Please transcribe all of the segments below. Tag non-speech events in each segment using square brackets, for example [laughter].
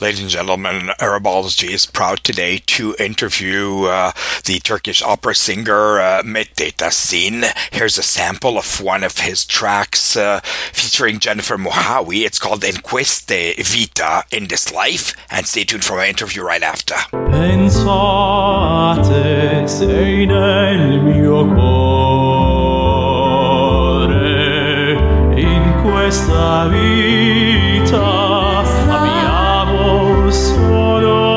Ladies and gentlemen, Arabology is proud today to interview uh, the Turkish opera singer uh, Mete Tasin. Here's a sample of one of his tracks uh, featuring Jennifer Muhawi. It's called In Questa Vita in this life. And stay tuned for my interview right after. Questa vita solo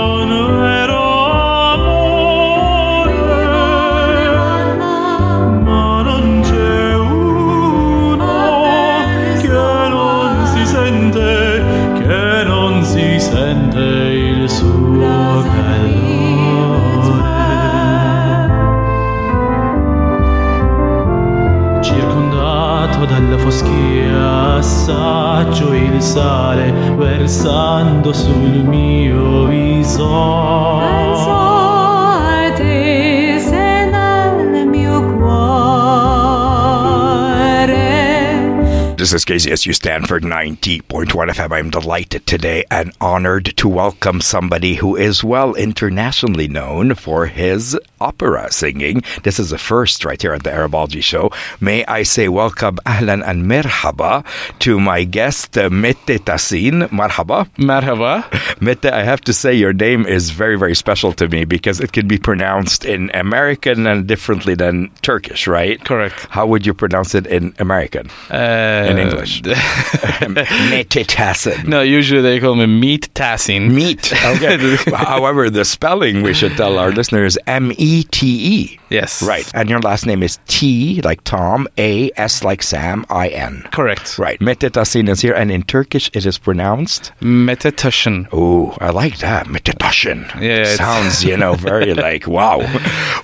This is KZSU Stanford 90.1 FM. I'm delighted today and honored to welcome somebody who is well internationally known for his opera singing. This is the first right here at the Arabology Show. May I say welcome, ahlan and merhaba, to my guest, uh, Mete Tasin. Marhaba. Merhaba. [laughs] Mete, I have to say your name is very, very special to me because it can be pronounced in American and differently than Turkish, right? Correct. How would you pronounce it in American? Uh, In English. [laughs] Mete Tasin. no, usually they call me Meat Tasin. Meat. Okay. [laughs] However, the spelling we should tell our listeners M E T E. Yes. Right. And your last name is T like Tom, A S like Sam, I N. Correct. Right. Mete Tasin is here, and in Turkish it is pronounced. Metatashin. Oh, I like that. Mete Tasin. Yeah, it's- Sounds, you know, very [laughs] like, wow.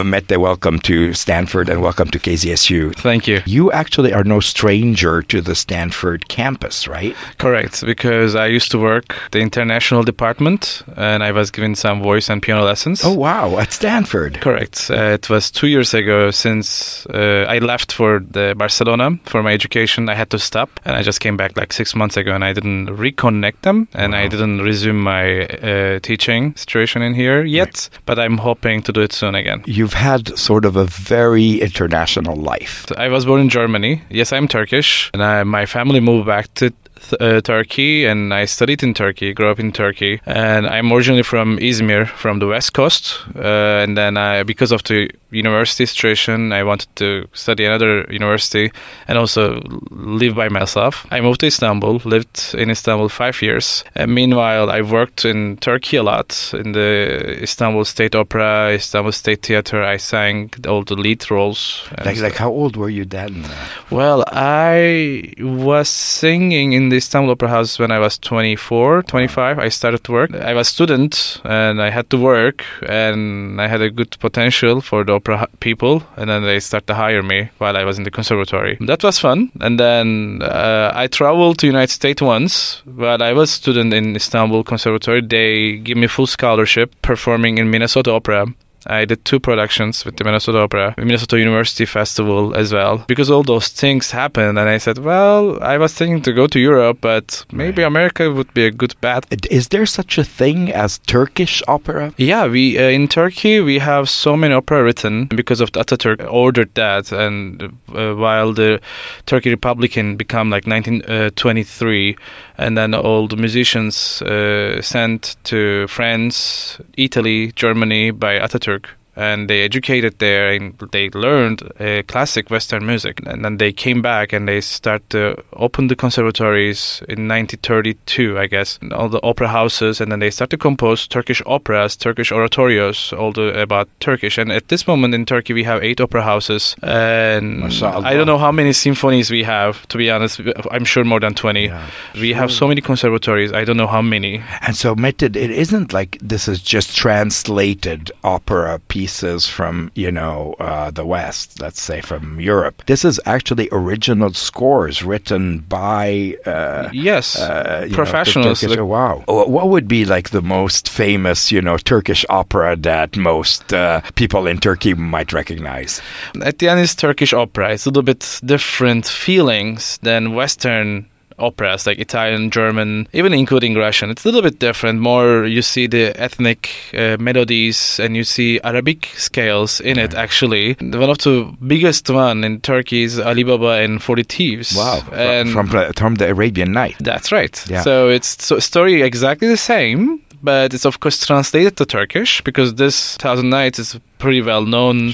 Mete, welcome to Stanford and welcome to KZSU. Thank you. You actually are no stranger to the Stanford campus, right? Correct, because I used to work the international department and I was given some voice and piano lessons. Oh, wow. At Stanford. Correct. Uh, it was two years ago since uh, I left for the Barcelona for my education. I had to stop, and I just came back like six months ago, and I didn't reconnect them, and I didn't resume my uh, teaching situation in here yet. But I'm hoping to do it soon again. You've had sort of a very international life. I was born in Germany. Yes, I'm Turkish, and I, my family moved back to th- uh, Turkey, and I studied in Turkey, grew up in Turkey, and I'm originally from Izmir, from the west coast. Uh, and then, I, because of the university situation, I wanted to study another university and also live by myself. I moved to Istanbul, lived in Istanbul five years. And meanwhile, I worked in Turkey a lot in the Istanbul State Opera, Istanbul State Theater. I sang all the lead roles. Like, like how old were you then? well, I was singing in the Istanbul Opera House when I was 24, 25. I started to work. I was student and I had to work and I had a good potential for the opera people and then they started to hire me while I was in the conservatory. That was fun. And then uh, I traveled to United States once while I was student in Istanbul Conservatory. They give me full scholarship performing in Minnesota Opera. I did two productions with the Minnesota Opera, Minnesota University Festival as well. Because all those things happened, and I said, well, I was thinking to go to Europe, but maybe America would be a good bet. Is there such a thing as Turkish opera? Yeah, we uh, in Turkey we have so many opera written because of the Ataturk ordered that, and uh, while the Turkey Republican become like 1923, and then all the musicians uh, sent to France, Italy, Germany by Ataturk. Türk and they educated there, and they learned uh, classic Western music. And then they came back and they start to open the conservatories in 1932, I guess, and all the opera houses, and then they start to compose Turkish operas, Turkish oratorios, all the about Turkish. And at this moment in Turkey, we have eight opera houses, and Mashallah. I don't know how many symphonies we have. To be honest, I'm sure more than 20. Yeah, we have so many conservatories. I don't know how many. And so, Mete, it isn't like this is just translated opera pieces from, you know, uh, the West, let's say from Europe. This is actually original scores written by. Uh, Yes, uh, know, professionals. Turkish- like- wow. What would be like the most famous, you know, Turkish opera that most uh, people in Turkey might recognize? At the end, it's Turkish opera. It's a little bit different feelings than Western operas like Italian, German, even including Russian. It's a little bit different. More you see the ethnic uh, melodies and you see Arabic scales in it. Actually, one of the biggest one in Turkey is Ali Baba and Forty Thieves. Wow. and from, from, the Arabian Night. that's right. Yeah. So it's so story exactly the same, but it's of course translated to Turkish because this Thousand Nights is pretty well known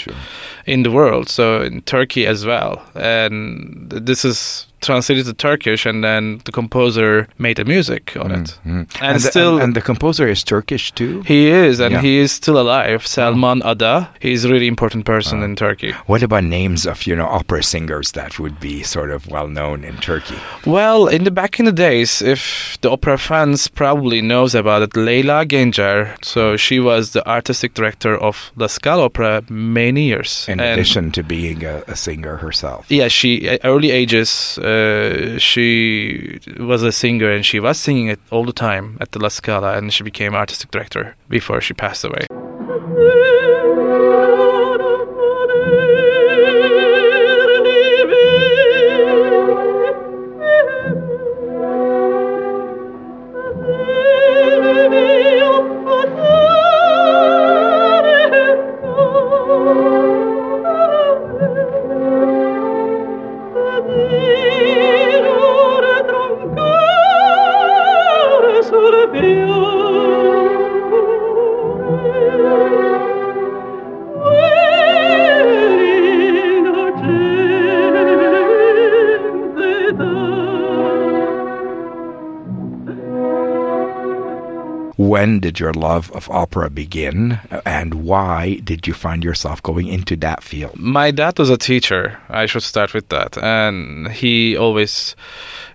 in the world. So in Turkey as well, and this is translated to Turkish, and then the composer made the music on it. Mhm. And, the, still, and, the composer is Turkish too. he is, and Yeah. he is still alive. Selman Ada. He's a really important person in Turkey. What about names of you know opera singers that would be sort of well known in Turkey? Well, in the back in the days, if the opera fans probably knows about it, Leyla Gencer. So she was the artistic director of La Scala Opera many years. In And- addition to being a, a singer herself. yeah, she early ages uh, Uh, she was a singer and she was singing it all the time at the La Scala, and she became artistic director before she passed away. [laughs] When did your love of opera begin, and why did you find yourself going into that field? My dad was a teacher. I should start with that, and he always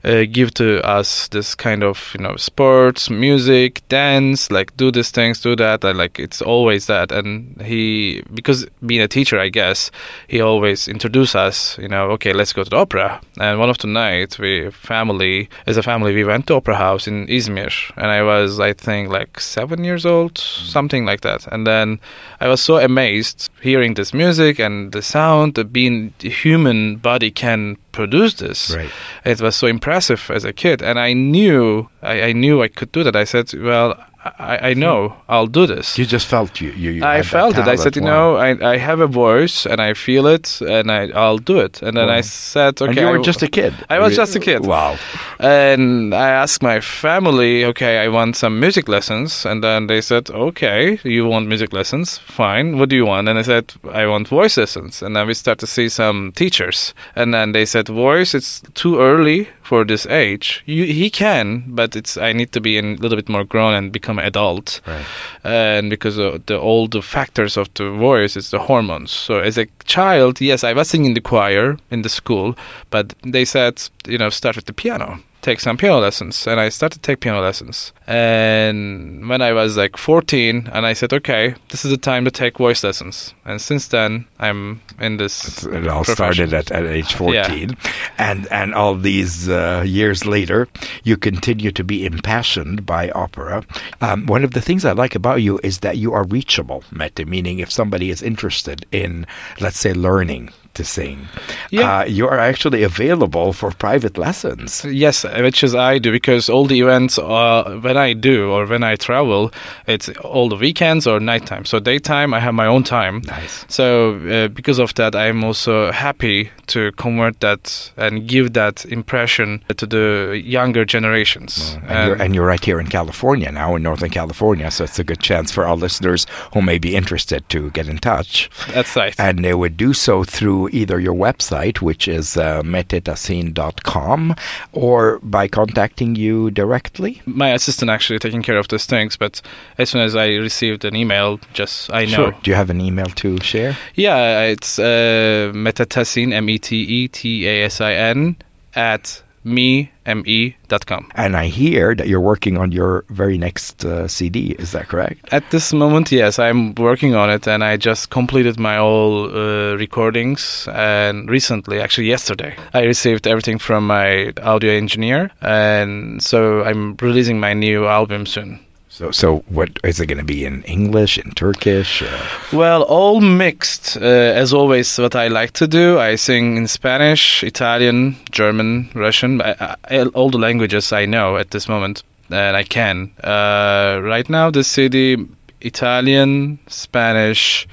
uh, give to us this kind of you know sports, music, dance, like do these things, do that. And like it's always that. And he because being a teacher, I guess he always introduce us. You know, okay, let's go to the opera. And one of the nights, we family as a family we went to opera house in Izmir, and I was I think like seven years old, mm. something like that. And then I was so amazed hearing this music and the sound, that being the human body can produce this. Right. It was so impressive as a kid, and I knew I, I knew I could do that. I said, well. I, I know I'll do this. You just felt you. you, you I felt it. I said, you know, I, I have a voice and I feel it, and I I'll do it. And then I said, okay. and you were I- just a kid. I was just a kid. Wow. and I asked my family, okay, I want some music lessons. And then they said, okay, you want music lessons? Fine. What do you want? And I said, I want voice lessons. And then we start to see some teachers. And then they said, voice, it's too early for this age. You, he can, but it's I need to be a little bit more grown and become adult. Right. And because of the all the factors of the voice, it's the hormones. So as a child, yes, I was singing the choir in the school, but they said, you know, start with the piano. Take some piano lessons, and I started to take piano lessons. And when I was like 14, and I said, okay, this is the time to take voice lessons. And since then, I'm in this. It all profession. started at, at age 14. And, and all these uh, years later, you continue to be impassioned by opera. Um, one of the things I like about you is that you are reachable, Mete, meaning if somebody is interested in, let's say, learning sing, Yeah. uh, you are actually available for private lessons. Yes, which is I do because all the events uh, when I do or when I travel, it's all the weekends or nighttime. So daytime I have my own time. Nice. So uh, because of that, I'm also happy to convert that and give that impression to the younger generations. And you're, and you're right here in California now, in Northern California, so it's a good chance for our listeners who may be interested to get in touch. that's right. And they would do so through either your website, which is uh, metetasin.com, or by contacting you directly. my assistant actually taking care of these things, but as soon as I received an email, just I know. Sure. Do you have an email to share? Yeah, it's uh, metetasin, M E T E T A S I N, at me, M E dot com. And I hear that you're working on your very next uh, CD. Is that correct? At this moment, yes, I'm working on it, and I just completed my all uh, recordings. And recently, actually yesterday, I received everything from my audio engineer, and so I'm releasing my new album soon. So, so what is it going to be in English, in Turkish? Uh, Well, all mixed. Uh, as always, what I like to do, I sing in Spanish, Italian, German, Russian, I, I, all the languages I know at this moment, and I can. Uh, right now, the CD, Italian, Spanish,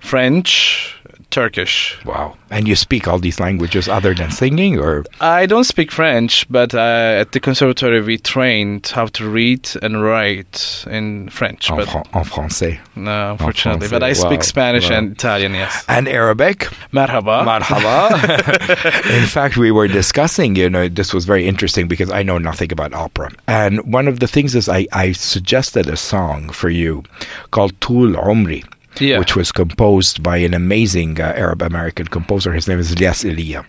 French, Turkish. wow. And you speak all these languages other than singing, or I don't speak French, but uh, at the conservatory we trained how to read and write in French. en, but fran- en français? no, unfortunately. But I Wow, speak Spanish wow. and Italian, yes. And Arabic? Merhaba. Marhaba. [laughs] [laughs] In fact, we were discussing, you know, this was very interesting because I know nothing about opera. And one of the things is I, I suggested a song for you called Toul Omry. Yeah. Which was composed by an amazing uh, Arab American composer. His name is Ilyas Iliya.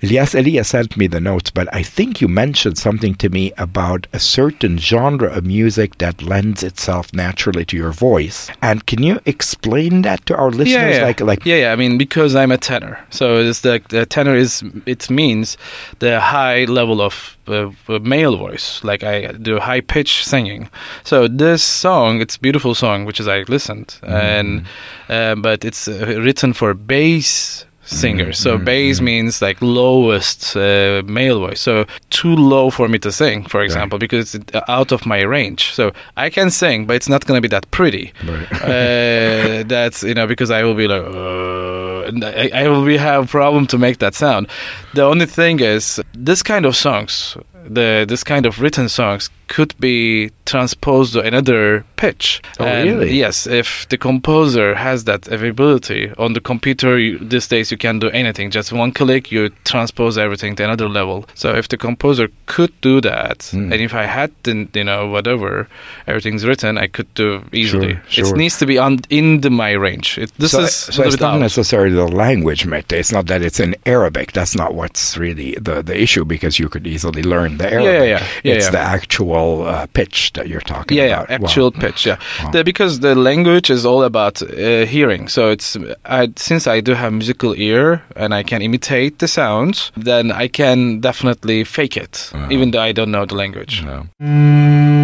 Ilyas Iliya sent me the notes, but I think you mentioned something to me about a certain genre of music that lends itself naturally to your voice. And can you explain that to our listeners? yeah, yeah. Like, like yeah, yeah. I mean, because I'm a tenor, so it's the, the tenor is it means the high level of uh, male voice, like I do high pitch singing. So this song, it's a beautiful song, which is I listened, and uh, but it's uh, written for bass singers. So bass means like lowest uh, male voice. So too low for me to sing, for example, because it's out of my range. So I can sing, but it's not going to be that pretty. uh, [laughs] that's you know because I will be like. Uh, I, I will be have problem to make that sound. The only thing is this kind of songs, the this kind of written songs could be transposed to another pitch. Oh, And really? Yes, if the composer has that availability on the computer, you, these days you can do anything. Just one click, you transpose everything to another level. So if the composer could do that, Hmm. and if I had, the, you know, whatever everything's written, I could do easily. Sure, sure. It needs to be on in the, my range. It, this so, is so it's not out. necessarily the language, Mete. It's not that it's in Arabic. That's not what's really the, the issue because you could easily learn in the Arabic. Yeah, yeah, yeah. it's the actual uh, pitch that you're talking yeah, about. Yeah, actual wow. pitch. Yeah, wow. the, because the language is all about uh, hearing. So it's I, since I do have musical ear and I can imitate the sounds, then I can definitely fake it, uh-huh. even though I don't know the language. No. Mm-hmm.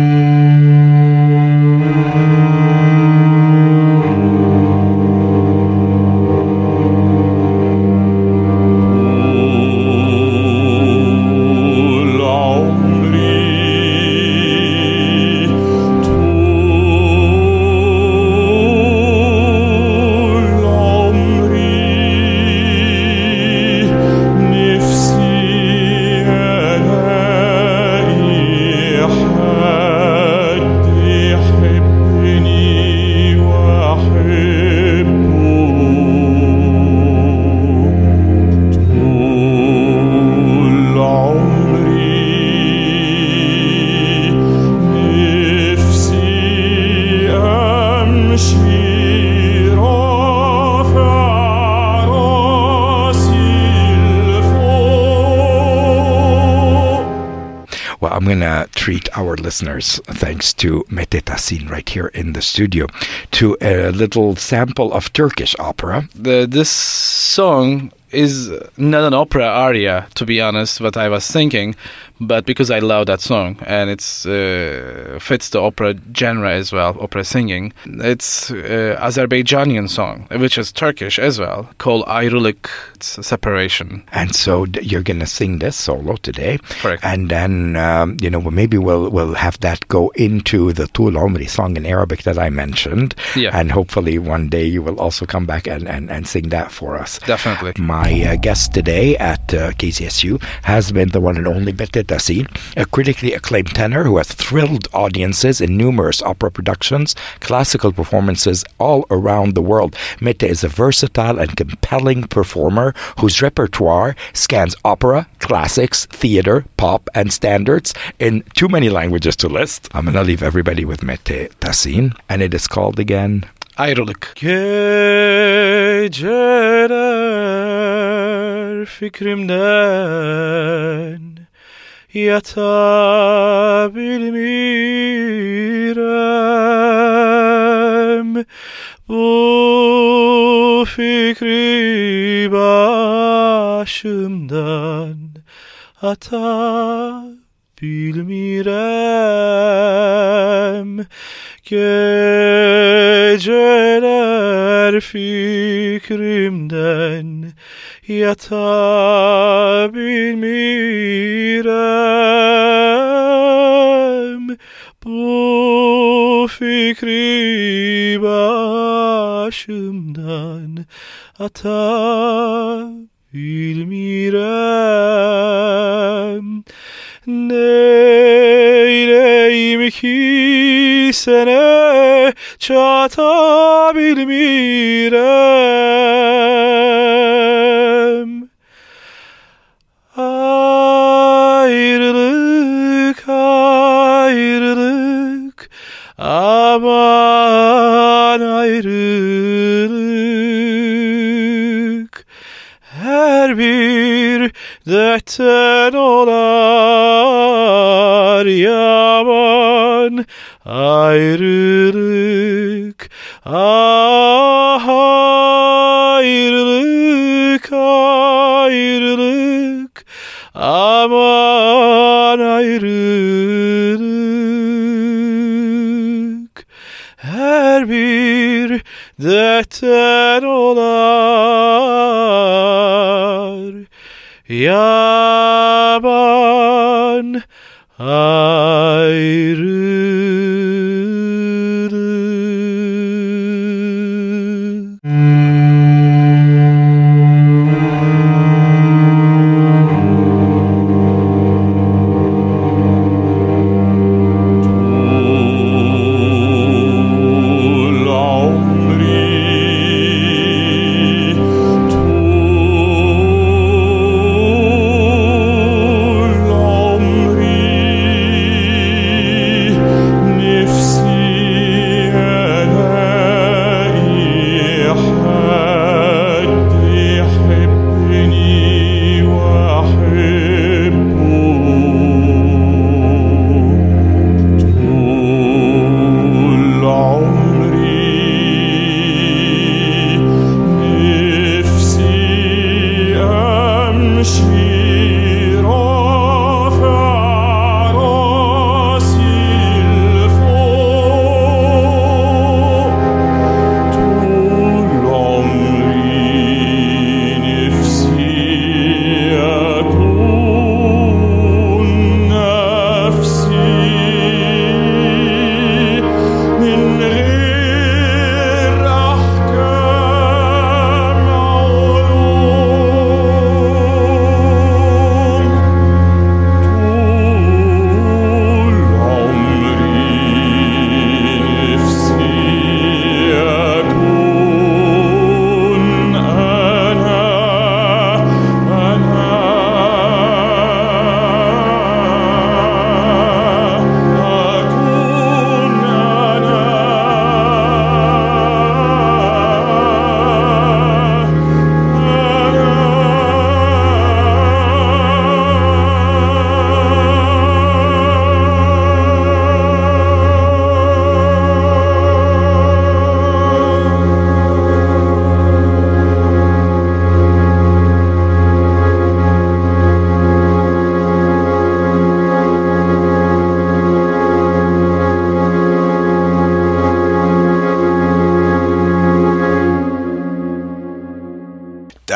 I'm going to treat our listeners, thanks to Mete Tasin right here in the studio, to a little sample of Turkish opera. The this song is not an opera aria, to be honest. What I was thinking, but because I love that song and it's uh, fits the opera genre as well, opera singing. It's uh, Azerbaijani song, which is Turkish as well, called Ayrılık. It's separation. And so you're going to sing this solo today. Correct. And then, um, you know, maybe we'll we'll have that go into the Toul Omry song in Arabic that I mentioned. Yeah. And hopefully one day you will also come back and, and, and sing that for us. Definitely. My uh, guest today at uh, KZSU has been the one and only Mete Tasin, a critically acclaimed tenor who has thrilled audiences in numerous opera productions, classical performances all around the world. Mete is a versatile and compelling performer whose repertoire scans opera, classics, theater, pop, and standards in too many languages to list. I'm going to leave everybody with Mete Tasin, and it is called again Ayrılık. Geceler fikrimden yata bilmirəm bu fikri başımdan ata bilmirəm Geceler fikrimden yatabilmirem. Bu fikri başımdan atabilmirem. Neyleyim ki sene çatabilmirem. Ayrılık ayrılık aman ayrılık. Her bir dertten olar ayrılık ah ayrılık ayrılık aman ayrılık her bir dertten olar yaban ayrılık.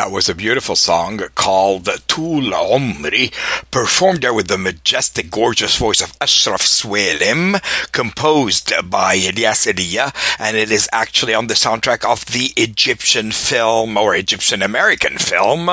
That was a beautiful song called Toul Omry, performed there with the majestic, gorgeous voice of Ashraf Sewailam, composed by Ilyas Iliya, and it is actually on the soundtrack of the Egyptian film or Egyptian American film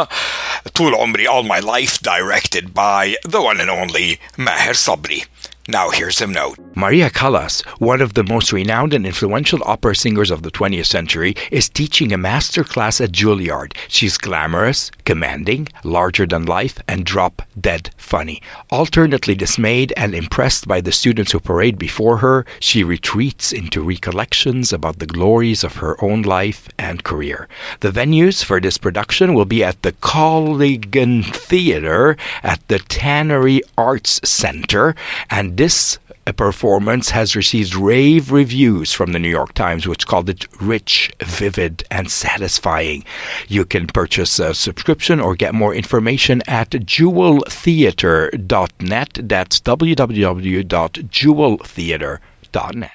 Toul Omry All My Life, directed by the one and only Maher Sabry. Now here's a note. Maria Callas, one of the most renowned and influential opera singers of the 20th century, is teaching a master class at Juilliard. She's glamorous, commanding, larger than life, and drop dead funny. Alternately dismayed and impressed by the students who parade before her, she retreats into recollections about the glories of her own life and career. The venues for this production will be at the Colligan Theatre at the Tannery Arts Center, and this uh, performance has received rave reviews from the New York Times, which called it rich, vivid, and satisfying. You can purchase a subscription or get more information at jeweltheater.net. That's www.jeweltheater.net.